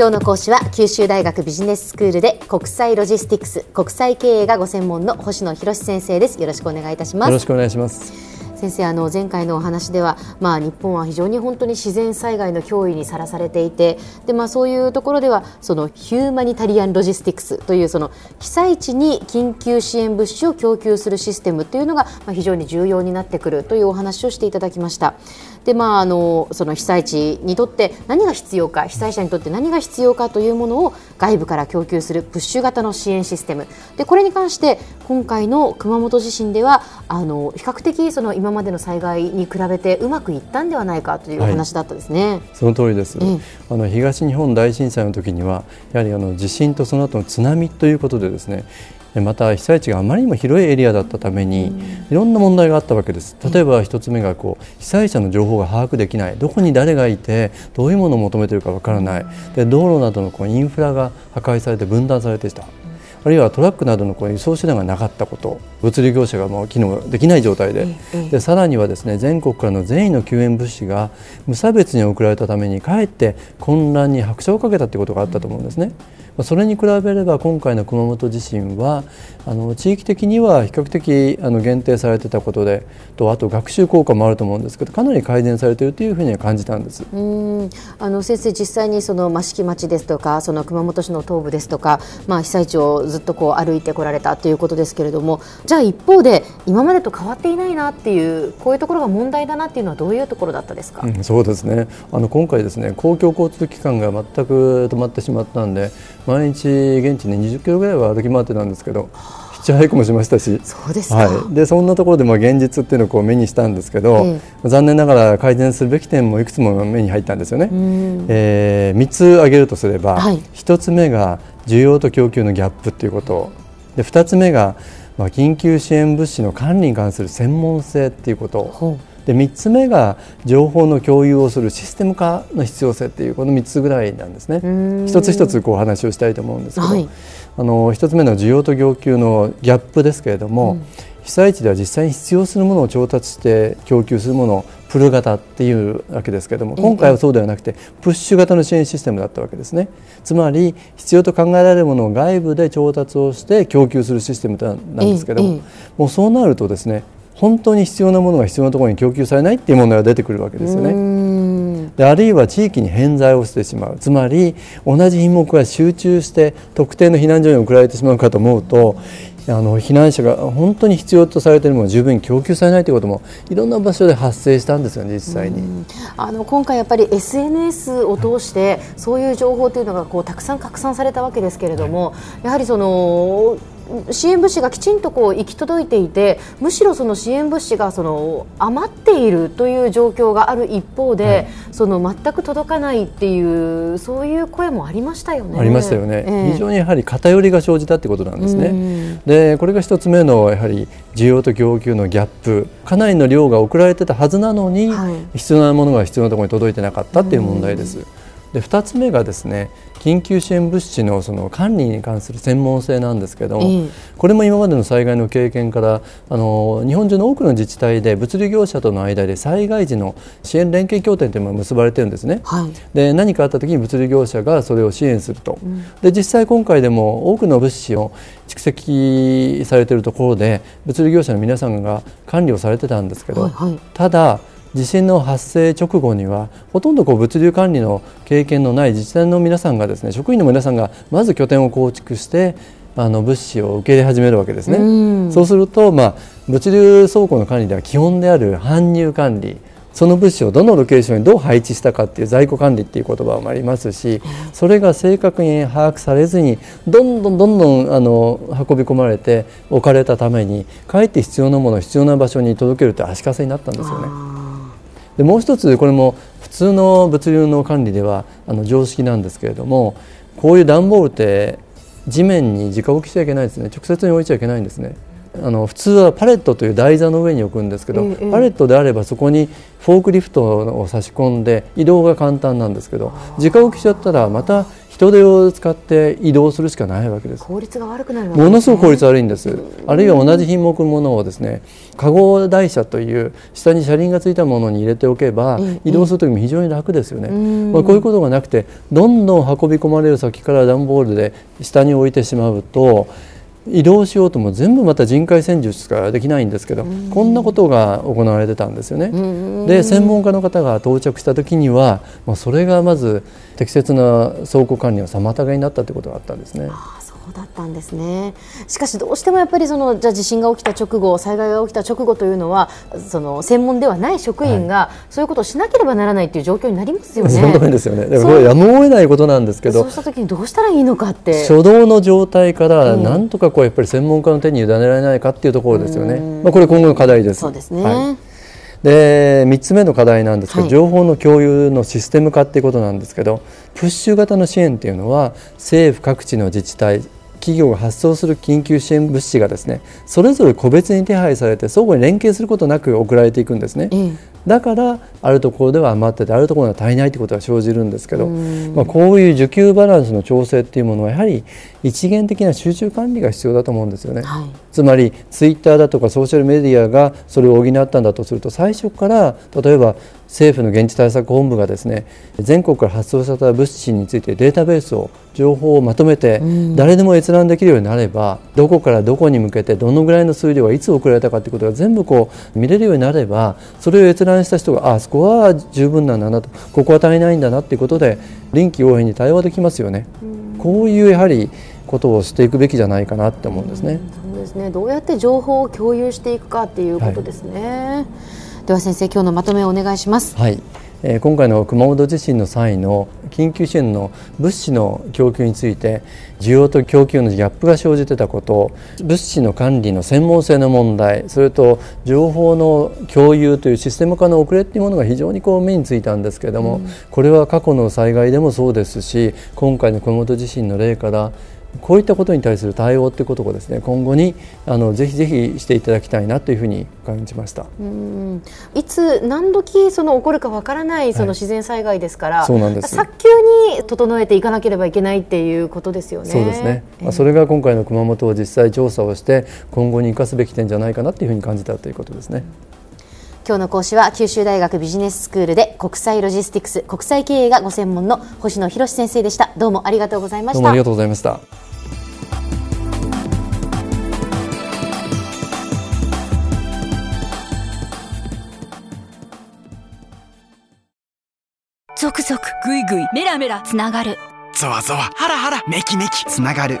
今日の講師は九州大学ビジネススクールで国際ロジスティクス国際経営がご専門の星野博先生です。よろしくお願いいたします。よろしくお願いします。先生あの前回のお話では、まあ、日本は非常に本当に自然災害の脅威にさらされていてで、まあ、そういうところではそのヒューマニタリアン・ロジスティクスというその被災地に緊急支援物資を供給するシステムというのが、ま、非常に重要になってくるというお話をしていただきました。でまあ、あのその被災地にとって何が必要か被災者にとって何が必要かというものを外部から供給するプッシュ型の支援システムでこれに関して今回の熊本地震ではあの比較的その今までの災害に比べてうまくいったんではないかという話だったですね、はい、その通りです、ええ、あの東日本大震災の時にはやはりあの地震とその後の津波ということでですねまた被災地があまりにも広いエリアだったためにいろんな問題があったわけです。例えば1つ目がこう被災者の情報が把握できない。どこに誰がいてどういうものを求めているかわからない。で道路などのこうインフラが破壊されて分断されていたあるいはトラックなどのこう輸送手段がなかったこと物流業者がもう機能できない状態で。でさらにはですね全国からの善意の救援物資が無差別に送られたためにかえって混乱に拍車をかけたということがあったと思うんですね。それに比べれば今回の熊本地震はあの地域的には比較的あの限定されてたことでとあと学習効果もあると思うんですけどかなり改善されているというふうには感じたんです。うん。あの先生、実際にその益城町ですとかその熊本市の東部ですとか、まあ、被災地をずっとこう歩いてこられたということですけれどもじゃあ一方で今までと変わっていないなっていうこういうところが問題だなっていうのはどういうところだったですか、うん、そうですねあの今回ですね公共交通機関が全く止まってしまったんで毎日現地に20キロぐらいは歩き回ってたんですけど。ヒッチハイクもしましたし。そうですはい、でそんなところでも現実っていうのをこう目にしたんですけど、えー、残念ながら改善するべき点もいくつも目に入ったんですよね、えー、3つ挙げるとすれば、はい、1つ目が需要と供給のギャップっていうこと。で2つ目が、まあ、緊急支援物資の管理に関する専門性っていうことで3つ目が情報の共有をするシステム化の必要性っていうこの3つぐらいなんですね。一つ一つこう話をしたいと思うんですけど、はい、あの1つ目の需要と供給のギャップですけれども、うん、被災地では実際に必要するものを調達して供給するものをプル型っていうわけですけれども今回はそうではなくてプッシュ型の支援システムだったわけですね。つまり必要と考えられるものを外部で調達をして供給するシステムなんですけどももうそうなるとですね本当に必要なものが必要なところに供給されないっていう問題が出てくるわけですよね。であるいは地域に偏在をしてしまう。つまり同じ品目が集中して特定の避難所に送られてしまうかと思うとあの避難者が本当に必要とされているものが十分に供給されないということもいろんな場所で発生したんですよね、実際に。あの今回、やっぱり SNS を通してそういう情報というのがこうたくさん拡散されたわけですけれどもやはりその支援物資がきちんとこう行き届いていてむしろその支援物資がその余っているという状況がある一方で、はい、その全く届かないっていうそういう声もありましたよね。ありましたよね、えー、非常にやはり偏りが生じたってことなんですね。でこれが一つ目のやはり需要と供給のギャップかなりの量が送られてたはずなのに、はい、必要なものが必要なところに届いてなかったっていう問題です。で2つ目がですね緊急支援物資のその管理に関する専門性なんですけど、これも今までの災害の経験からあの日本中の多くの自治体で物流業者との間で災害時の支援連携協定というのが結ばれてるんですね、はい、で何かあった時に物流業者がそれを支援すると、うん、で実際今回でも多くの物資を蓄積されているところで物流業者の皆さんが管理をされてたんですけど、はいはい、ただ地震の発生直後にはほとんどこう物流管理の経験のない自治体の皆さんがですね職員の皆さんがまず拠点を構築してあの物資を受け入れ始めるわけですね。うそうすると、まあ、物流倉庫の管理では基本である搬入管理その物資をどのロケーションにどう配置したかっていう在庫管理っていう言葉もありますしそれが正確に把握されずにどんどんどんどんあの運び込まれて置かれたためにかえって必要なものを必要な場所に届けると足かせになったんですよね。でもう一つこれも普通の物流の管理ではあの常識なんですけれどもこういう段ボールって地面に直置きしちゃいけないですね。直接に置いちゃいけないんですね。あの普通はパレットという台座の上に置くんですけど、ええ、パレットであればそこにフォークリフトを差し込んで移動が簡単なんですけど直置きしちゃったらまた一人手を使って移動するしかないわけです。効率が悪くなる、ね、ものすごく効率悪いんです、あるいは同じ品目のものをですねカゴ台車という下に車輪がついたものに入れておけば、移動する時も非常に楽ですよね、まあ、こういうことがなくてどんどん運び込まれる先から段ボールで下に置いてしまうと移動しようとも全部また人海戦術しかできないんですけど、こんなことが行われてたんですよね。で専門家の方が到着した時には、まあ、それがまず適切な倉庫管理の妨げになったということがあったんですね。そうだったんですねしかしどうしてもやっぱりそのじゃ地震が起きた直後災害が起きた直後というのはその専門ではない職員がそういうことをしなければならないという状況になりますよね。そのですよね。だからこれやむを得ないことなんですけど、そうした時にどうしたらいいのかって初動の状態からなんとかこうやっぱり専門家の手に委ねられないかっていうところですよね。まあこれ今後の課題です。そうですね。はいで3つ目の課題なんですけど、はい、情報の共有のシステム化っていうことなんですけどプッシュ型の支援っていうのは政府各地の自治体企業が発送する緊急支援物資がですねそれぞれ個別に手配されて相互に連携することなく送られていくんですね、うん、だからあるところでは余っててあるところでは足りないということが生じるんですけど、まあ、こういう需給バランスの調整っていうものはやはり一元的な集中管理が必要だと思うんですよね、はい、つまりツイッターだとかソーシャルメディアがそれを補ったんだとすると最初から例えば政府の現地対策本部がですね全国から発送された物資についてデータベースを情報をまとめて誰でも閲覧できるようになればどこからどこに向けてどのぐらいの数量がいつ送られたかということが全部こう見れるようになればそれを閲覧した人があそこは十分なんだなとここは足りないんだなということで臨機応変に対応できますよね。こういうやはりことをしていくべきじゃないかなって思うんですね。そうですね。どうやって情報を共有していくかっていうことですね。はいでは先生今日のまとめをお願いします。はい。えー、今回の熊本地震の際の緊急支援の物資の供給について需要と供給のギャップが生じてたこと物資の管理の専門性の問題それと情報の共有というシステム化の遅れっていうものが非常にこう目についたんですけれども、うん、これは過去の災害でもそうですし今回の熊本地震の例からこういったことに対する対応ということをですね今後にあのぜひぜひしていただきたいなというふうに感じました。うんいつ何時その起こるかわからないその自然災害ですから、はい、そうなんです。早急に整えていかなければいけないっていうことですよね。そうですね、まあ、それが今回の熊本を実際調査をして今後に生かすべき点じゃないかなというふうに感じたということですね。今日の講師は九州大学ビジネススクールで国際ロジスティクス国際経営がご専門の星野博先生でした。どうもありがとうございました。どうもありがとうございました。ゾクゾクグイグイメラメラつながる。ゾワゾワハラハラメキメキつながる